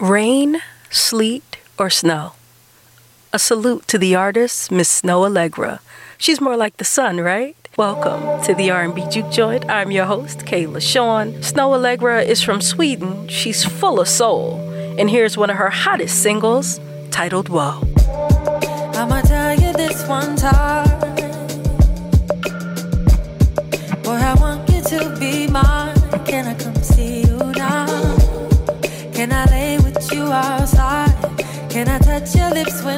Rain, sleet, or snow. A salute to the artist, Miss Snoh Aalegra. She's more like the sun, right? Welcome to the R&B Juke Joint. I'm your host, k'La Shawn. Snoh Aalegra is from Sweden. She's full of soul. And here's one of her hottest singles, titled Whoa. I'ma tell you this one time. Boy, I want you to be mine. Can I come see you now? Can I outside. Can I touch your lips when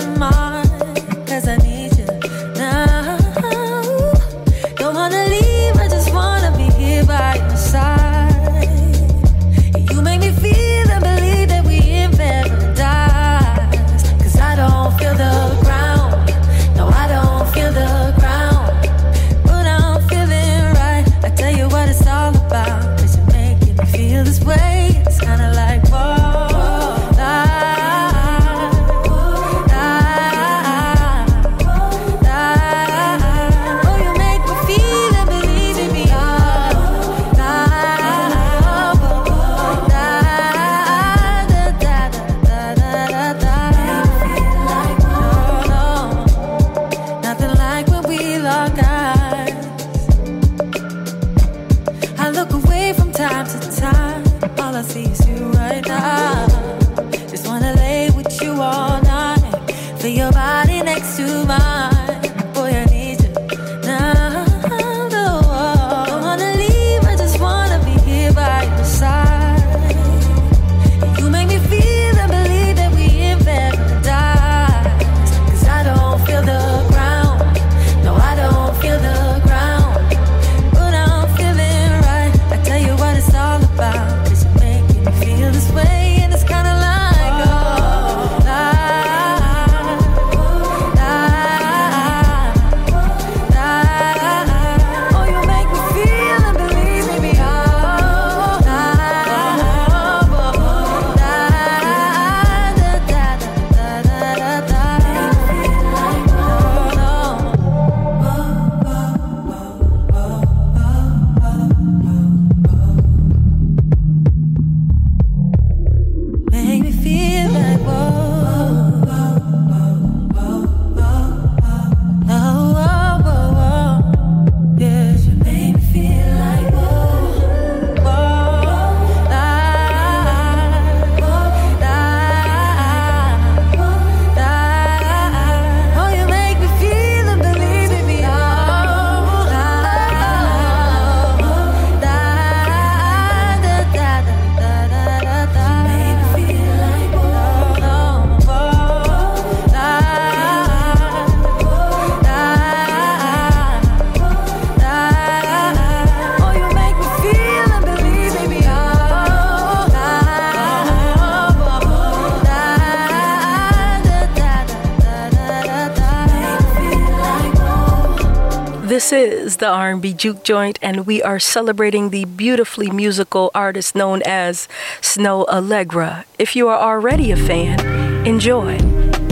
This is the R&B Juke Joint, and we are celebrating the beautifully musical artist known as Snoh Aalegra. If you are already a fan, enjoy.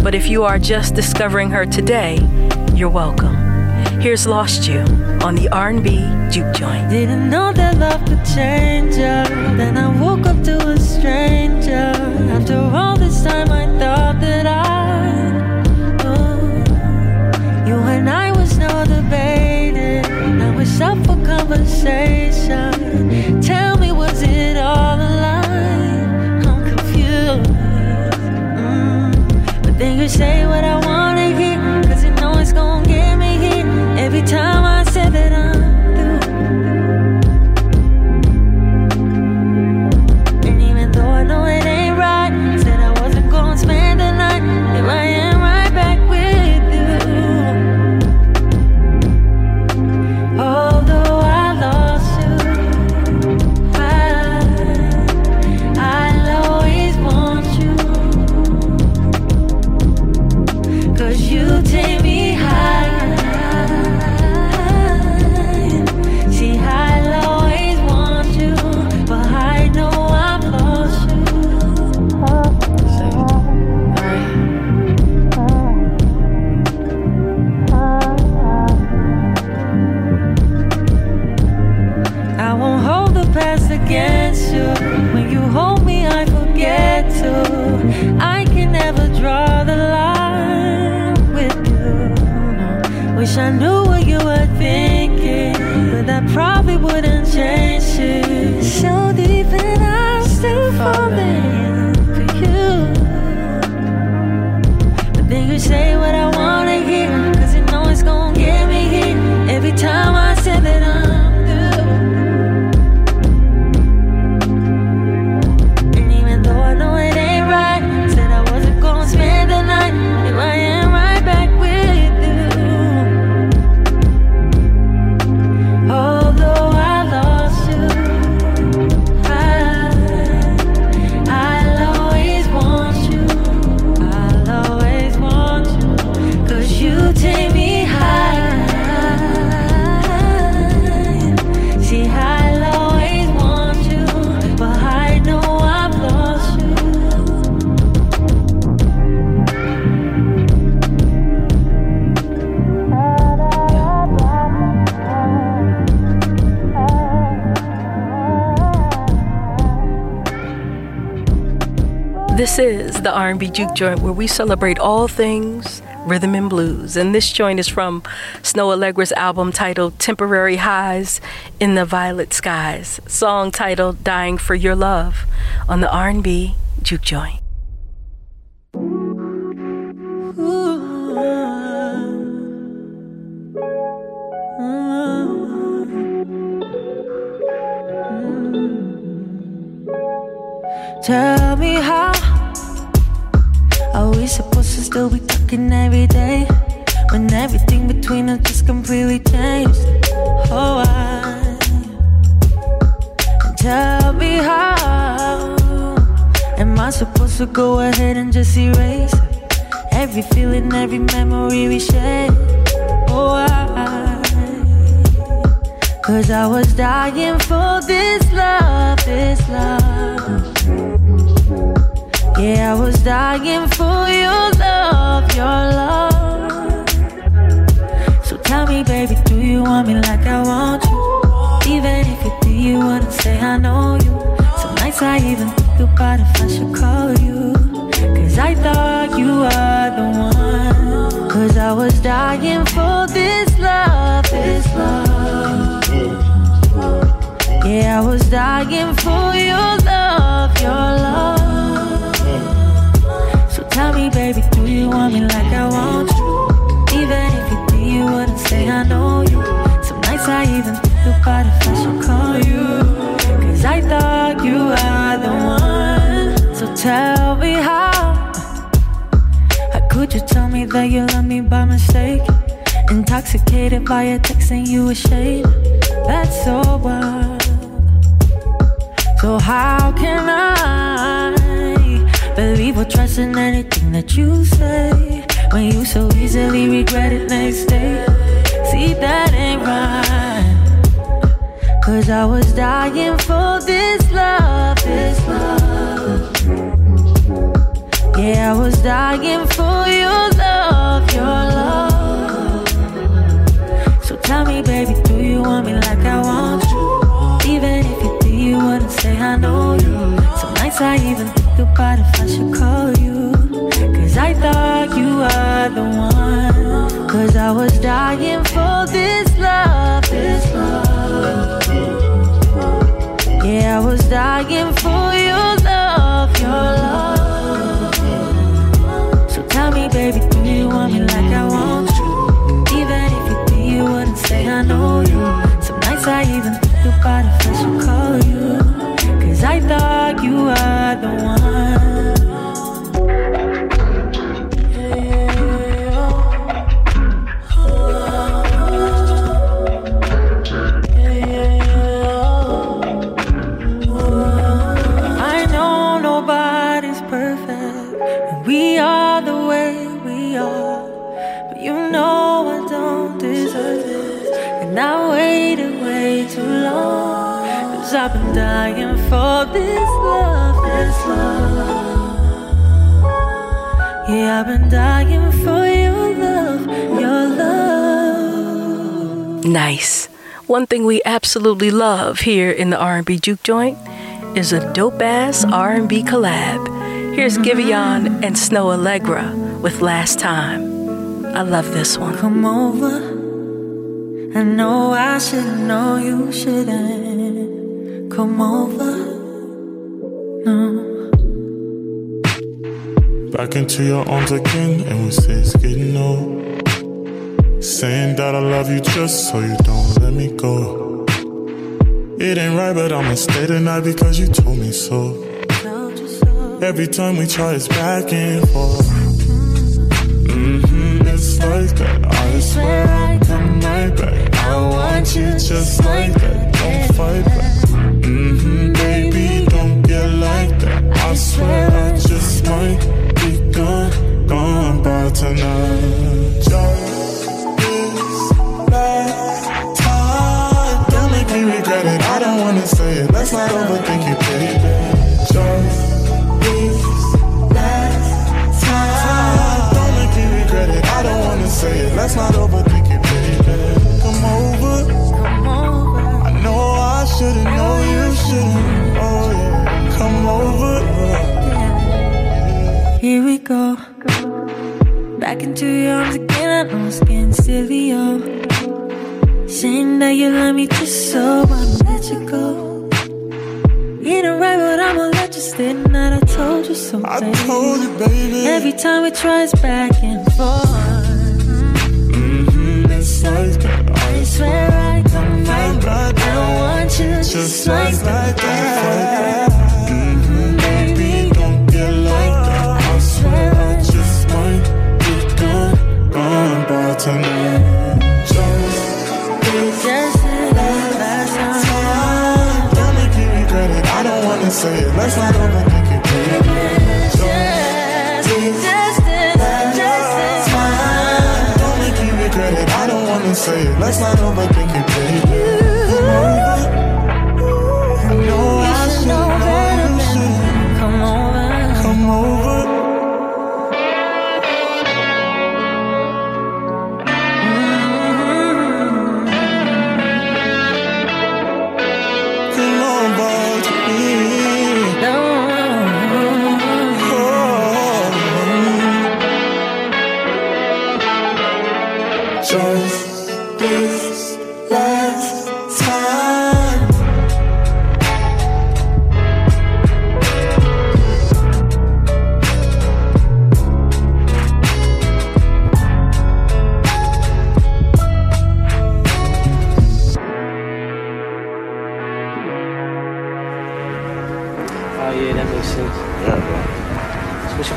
But if you are just discovering her today, you're welcome. Here's Lost You on the R&B Juke Joint. Didn't know that love could change her. Then I woke up to a stranger. After all this time, I thought that I us up for conversation. Tell me, was it all a lie? I'm confused. Mm. But then you say what I when you hold This is the R&B Juke Joint where we celebrate all things rhythm and blues. And this joint is from Snoh Aalegra's album titled Temporary Highs in the Violet Skies, song titled Dying for Your Love on the R&B Juke Joint. Tell me how to still be talking every day when everything between us just completely changed? Oh, I tell me how am I supposed to go ahead and just erase every feeling, every memory we shared? Oh, I Cause I was dying for this love, this love. Yeah, I was dying for your love, your love. So tell me, baby, do you want me like I want you? Even if you do, you wouldn't say I know you. Some nights I even think about if I should call you. Cause I thought you were the one. Cause I was dying for this love, this love. Yeah, I was dying for your love, you want me like I want you? Even if you do, you wouldn't say I know you. Some nights I even think about if I should call you. Cause I thought you were the one. So tell me how. How could you tell me that you love me by mistake? Intoxicated by a text and you ashamed. That's so wild. So how can I? Believe or trust in anything that you say. When you so easily regret it next day. See that ain't right. Cause I was dying for this love, this love. Yeah, I was dying for your love, your love. So tell me baby, do you want me like I want you? Even if you do, you wouldn't say I know you. Some nights I even about if I should call you. I thought you were the one. Cause I was dying for this love. Yeah, I was dying for your love, your love. So tell me, baby, do you want me like I want you? Even if you do, you wouldn't say I know you. Some nights I even Nice. One thing we absolutely love here in the R&B Juke Joint is a dope-ass R&B collab. Here's mm-hmm. Giveon and Snoh Aalegra with Last Time. I love this one. Come over. I know I should know you shouldn't come over. No. Back into your arms again, and we say it's getting old. Saying that I love you just so you don't let me go. It ain't right, but I'ma stay tonight because you told me so. Every time we try, it's back and forth. Mm-hmm, it's like that. I swear I'll come right back. I want you just like that. Don't fight back. Mm-hmm, baby, don't get like that. I swear I just might be gone, gone by tonight. Let's not overthink it, baby. Just this last time. Don't make me regret it. I don't wanna say it. Let's not overthink it, baby. Come over. Come over. I know I shouldn't know you shouldn't. Oh yeah. Come over. Here we go. Back into your arms again, I know it's getting silly, yo. Saying that you love me just so I'ma let you go. Ain't right, but I'ma let you stay tonight. I told you so, I baby. told you, baby. Every time we try, it's back and forth. Mm-hmm, it's like that. I swear I come right back. I don't want you just, Just like like that. that. Mm-hmm, baby, don't get like that. I swear I just might be gone, gone by tonight. Say it. Let's not overthink it, baby. Just, just, just, just time. Don't make you regret it. I don't wanna say it. Let's not overthink it, baby.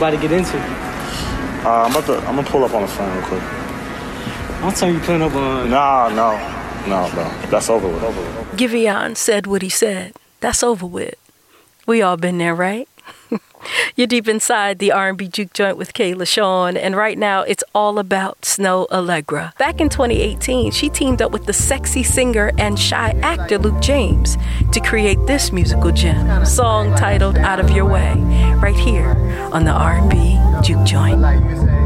About to get into? Uh, I'm about to. I'm gonna pull up on the phone real quick. One time you putting up on. Nah, no, no, bro. That's over with. Over with. Giveon said what he said. That's over with. We all been there, right? You're deep inside the R&B juke joint with k'La Shawn, and right now it's all about Snoh Aalegra. Back in 2018, she teamed up with the sexy singer and shy actor Luke James to create this musical gem, song titled "Out of Your Way," right here on the R&B juke joint.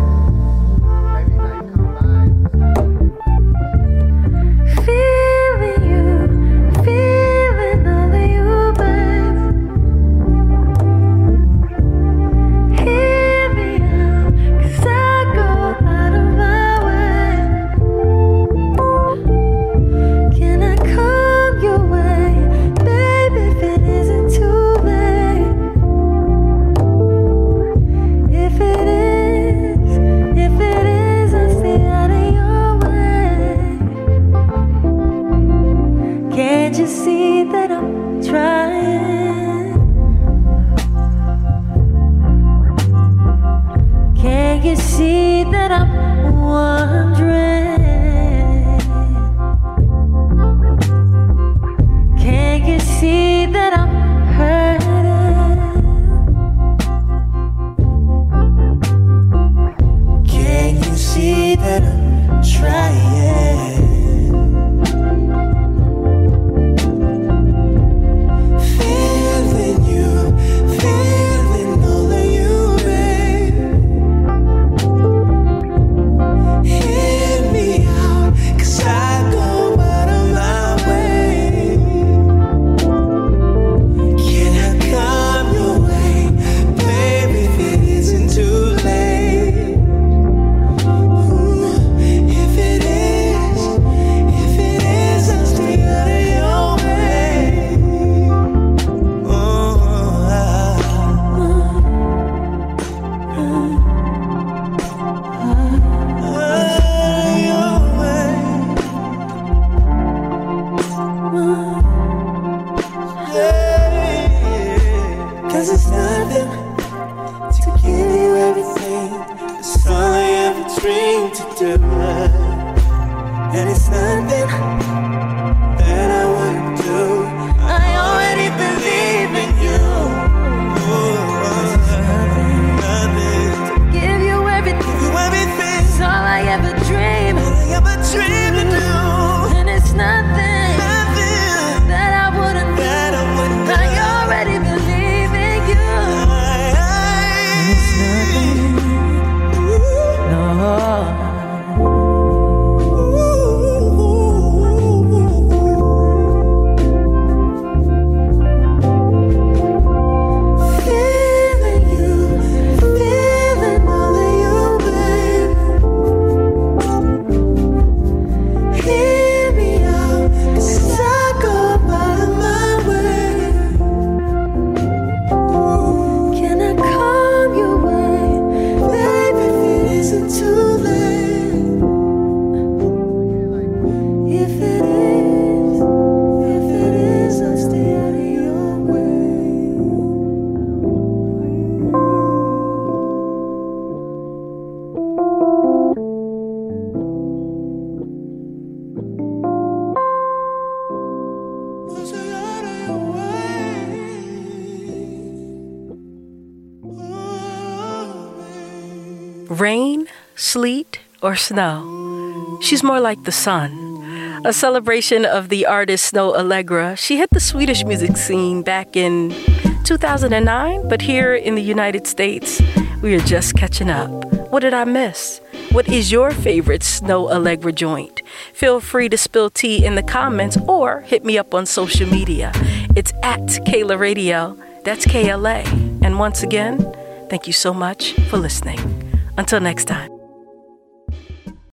See that I'm wondering? Cause it's nothing to give you everything. It's all I ever dreamed to do. And it's nothing Rain, sleet, or snow, she's more like the sun. A celebration of the artist Snoh Aalegra, She hit the Swedish music scene back in 2009, but here in the United States, we are just catching up. What did I miss? What is your favorite Snoh Aalegra joint? Feel free to spill tea in the comments or hit me up on social media. It's at Kayla Radio. That's KLA. And once again, thank you so much for listening. Until next time.